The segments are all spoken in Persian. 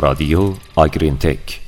رادیو آگرین تک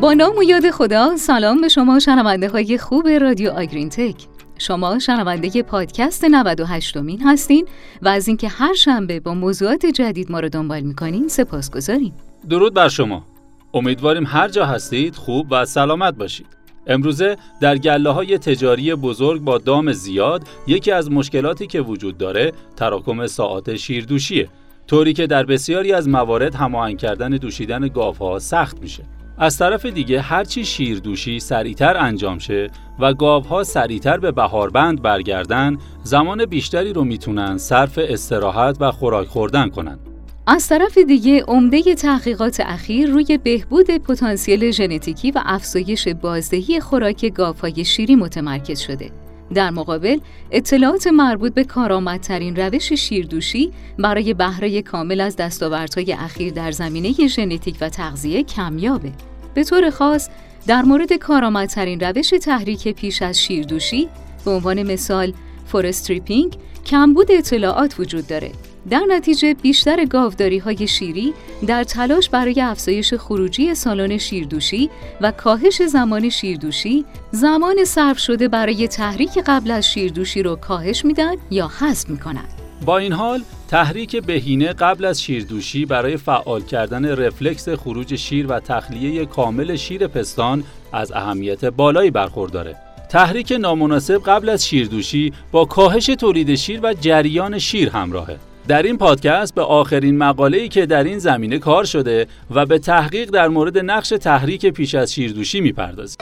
با نام و یاد خدا سلام به شما شنونده های خوب رادیو آگرین تک شما شنونده پادکست 98 مین هستین و از اینکه هر شنبه با موضوعات جدید ما رو دنبال می‌کنین سپاس گذاریم درود بر شما. امیدواریم هر جا هستید خوب و سلامت باشید. امروزه در گله های تجاری بزرگ با دام زیاد یکی از مشکلاتی که وجود داره تراکم ساعات شیردوشیه. طوری که در بسیاری از موارد هماهنگ کردن دوشیدن گاوها سخت میشه. از طرف دیگه هرچی شیردوشی سریعتر انجام شه و گاوها سریعتر به بهاربند برگردن زمان بیشتری رو می‌تونن صرف استراحت و خوراک خوردن کنن. از طرف دیگه عمده تحقیقات اخیر روی بهبود پتانسیل ژنتیکی و افزایش بازدهی خوراک گاوهای شیری متمرکز شده. در مقابل اطلاعات مربوط به کارآمدترین روش شیردوشی برای بهره کامل از دستاوردهای اخیر در زمینه ژنتیک و تغذیه کمیابه. به طور خاص در مورد کارآمدترین روش تحریک پیش از شیردوشی به عنوان مثال forestripping کمبود اطلاعات وجود داره در نتیجه بیشتر گاوداری های شیری در تلاش برای افزایش خروجی سالن شیردوشی و کاهش زمان شیردوشی زمان صرف شده برای تحریک قبل از شیردوشی رو کاهش میدن یا حذف می‌کنن با این حال تحریک بهینه قبل از شیردوشی برای فعال کردن رفلکس خروج شیر و تخلیه کامل شیر پستان از اهمیت بالایی برخورداره. تحریک نامناسب قبل از شیردوشی با کاهش تولید شیر و جریان شیر همراهه. در این پادکست به آخرین مقاله‌ای که در این زمینه کار شده و به تحقیق در مورد نقش تحریک پیش از شیردوشی می‌پردازیم.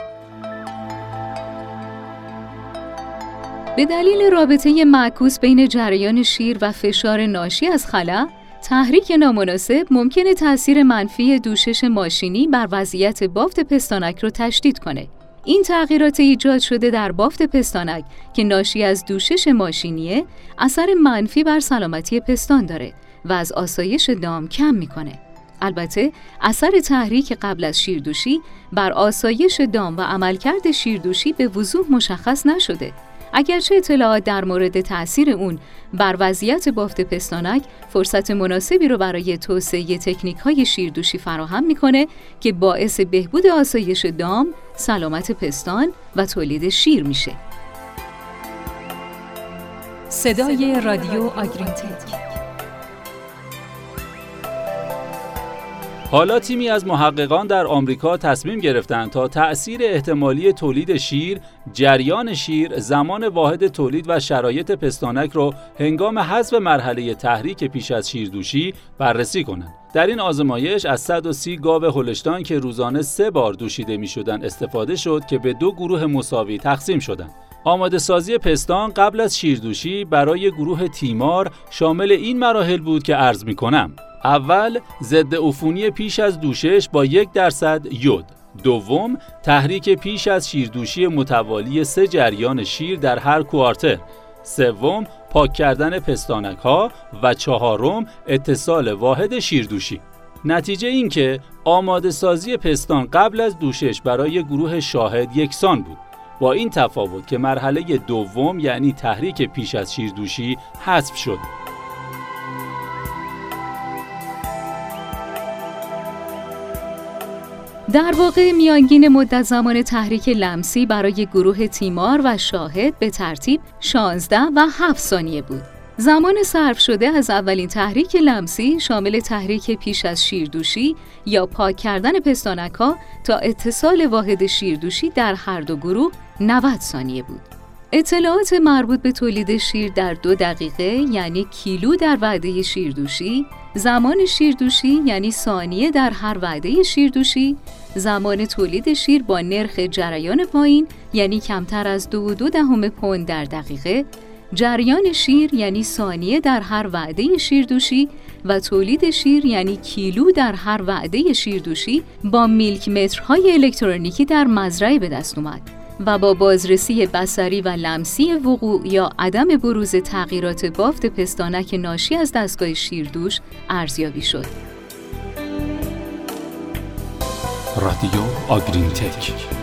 به دلیل رابطه معکوس بین جریان شیر و فشار ناشی از خلا، تحریک نامناسب ممکنه تاثیر منفی دوشش ماشینی بر وضعیت بافت پستانک رو تشدید کنه. این تغییرات ایجاد شده در بافت پستانک که ناشی از دوشش ماشینیه اثر منفی بر سلامتی پستان داره و از آسایش دام کم می‌کنه. البته اثر تحریک قبل از شیردوشی بر آسایش دام و عملکرد شیردوشی به وضوح مشخص نشده اگرچه اطلاعات در مورد تاثیر اون بر وضعیت بافت پستانک فرصت مناسبی رو برای توسعه تکنیک های شیردوشی فراهم می‌کنه که باعث بهبود آسایش دام، سلامت پستان و تولید شیر میشه. صدای رادیو آگرینتک حالا تیمی از محققان در آمریکا تصمیم گرفتند تا تأثیر احتمالی تولید شیر، جریان شیر، زمان واحد تولید و شرایط پستانک را هنگام حذف مرحله تحریک پیش از شیردوشی بررسی کنند. در این آزمایش از 130 گاو هلشتان که روزانه سه بار دوشیده می شدن استفاده شد که به دو گروه مساوی تقسیم شدند. آماده سازی پستان قبل از شیردوشی برای گروه تیمار شامل این مراحل بود که عرض می کنم. اول ضد عفونی پیش از دوشش با یک درصد یود. دوم تحریک پیش از شیردوشی متوالی سه جریان شیر در هر کوارتر. سوم پاک کردن پستانک ها و چهارم اتصال واحد شیردوشی. نتیجه این که آماده سازی پستان قبل از دوشش برای گروه شاهد یکسان بود. با این تفاوت که مرحله دوم یعنی تحریک پیش از شیردوشی حذف شد در واقع میانگین مدت زمان تحریک لمسی برای گروه تیمار و شاهد به ترتیب 16 و 7 ثانیه بود. زمان صرف شده از اولین تحریک لمسی شامل تحریک پیش از شیردوشی یا پاک کردن پستانک تا اتصال واحد شیردوشی در هر دو گروه 90 ثانیه بود. اطلاعات مربوط به تولید شیر در دو دقیقه یعنی کیلو در وعده شیردوشی زمان شیردوشی یعنی ثانیه در هر وعده شیردوشی زمان تولید شیر با نرخ جریان پایین یعنی کمتر از دو دو دهم پوند در دقیقه جریان شیر یعنی ثانیه در هر وعده شیردوشی و تولید شیر یعنی کیلو در هر وعده شیردوشی با میلک مترهای الکترونیکی در مزرعه به دست اومد و با بازرسی بسری و لمسی وقوع یا عدم بروز تغییرات بافت پستانک ناشی از دستگاه شیردوش ارزیابی شد. رادیو آگرین تک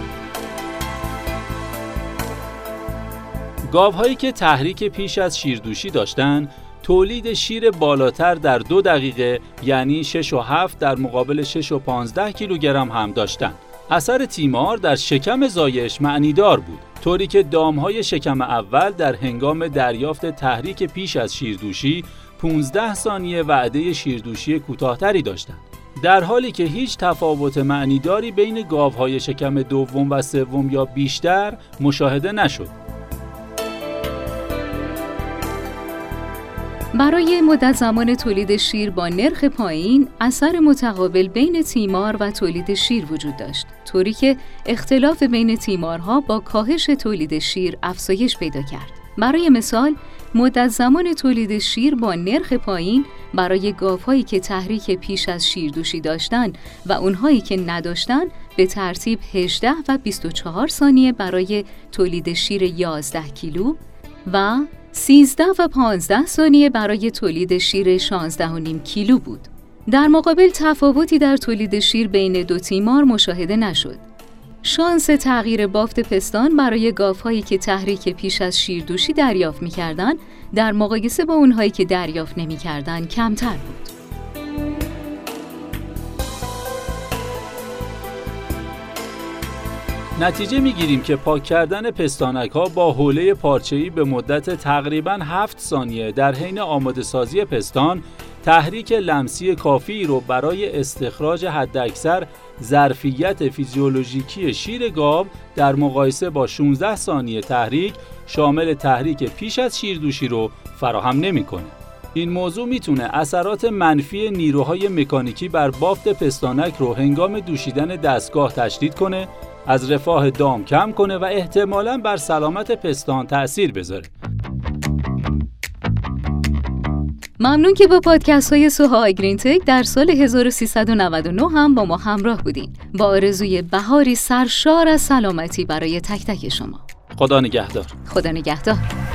گاوهایی که تحریک پیش از شیردوشی داشتند تولید شیر بالاتر در دو دقیقه یعنی 6 و 7 در مقابل 6 و 15 کیلوگرم هم داشتند. اثر تیمار در شکم زایش معنیدار بود طوری که دامهای شکم اول در هنگام دریافت تحریک پیش از شیردوشی 15 ثانیه وعده شیردوشی کوتاهتری داشتند در حالی که هیچ تفاوت معنیداری بین گاوهای شکم دوم و سوم یا بیشتر مشاهده نشد برای مدت زمان تولید شیر با نرخ پایین اثر متقابل بین تیمار و تولید شیر وجود داشت طوری که اختلاف بین تیمارها با کاهش تولید شیر افزایش پیدا کرد. برای مثال مدت زمان تولید شیر با نرخ پایین برای گاوهایی که تحریک پیش از شیردوشی داشتند و اونهایی که نداشتند به ترتیب 18 و 24 ثانیه برای تولید شیر 11 کیلو و 13 و 15 ثانیه برای تولید شیر 16.5 کیلو بود. در مقابل تفاوتی در تولید شیر بین دو تیمار مشاهده نشد. شانس تغییر بافت پستان برای گاوهایی که تحریک پیش از شیردوشی دریافت می‌کردند در مقایسه با اونهایی که دریافت نمی‌کردند کمتر بود. نتیجه می‌گیریم که پاک کردن پستانک ها با حوله پارچه‌ای به مدت تقریبا 7 ثانیه در حین آماده سازی پستان تحریک لمسی کافی رو برای استخراج حداکثر ظرفیت فیزیولوژیکی شیر گاو در مقایسه با 16 ثانیه تحریک شامل تحریک پیش از شیردوشی رو فراهم نمی‌کنه. این موضوع می‌تونه اثرات منفی نیروهای مکانیکی بر بافت پستانک رو هنگام دوشیدن دستگاه تشدید کنه از رفاه دام کم کنه و احتمالاً بر سلامت پستان تأثیر بذاره. ممنون که با پادکست های سوها گرین تک در سال 1399 هم با ما همراه بودین. با آرزوی بهاری سرشار از سلامتی برای تک تک شما. خدا نگهدار. خدا نگهدار.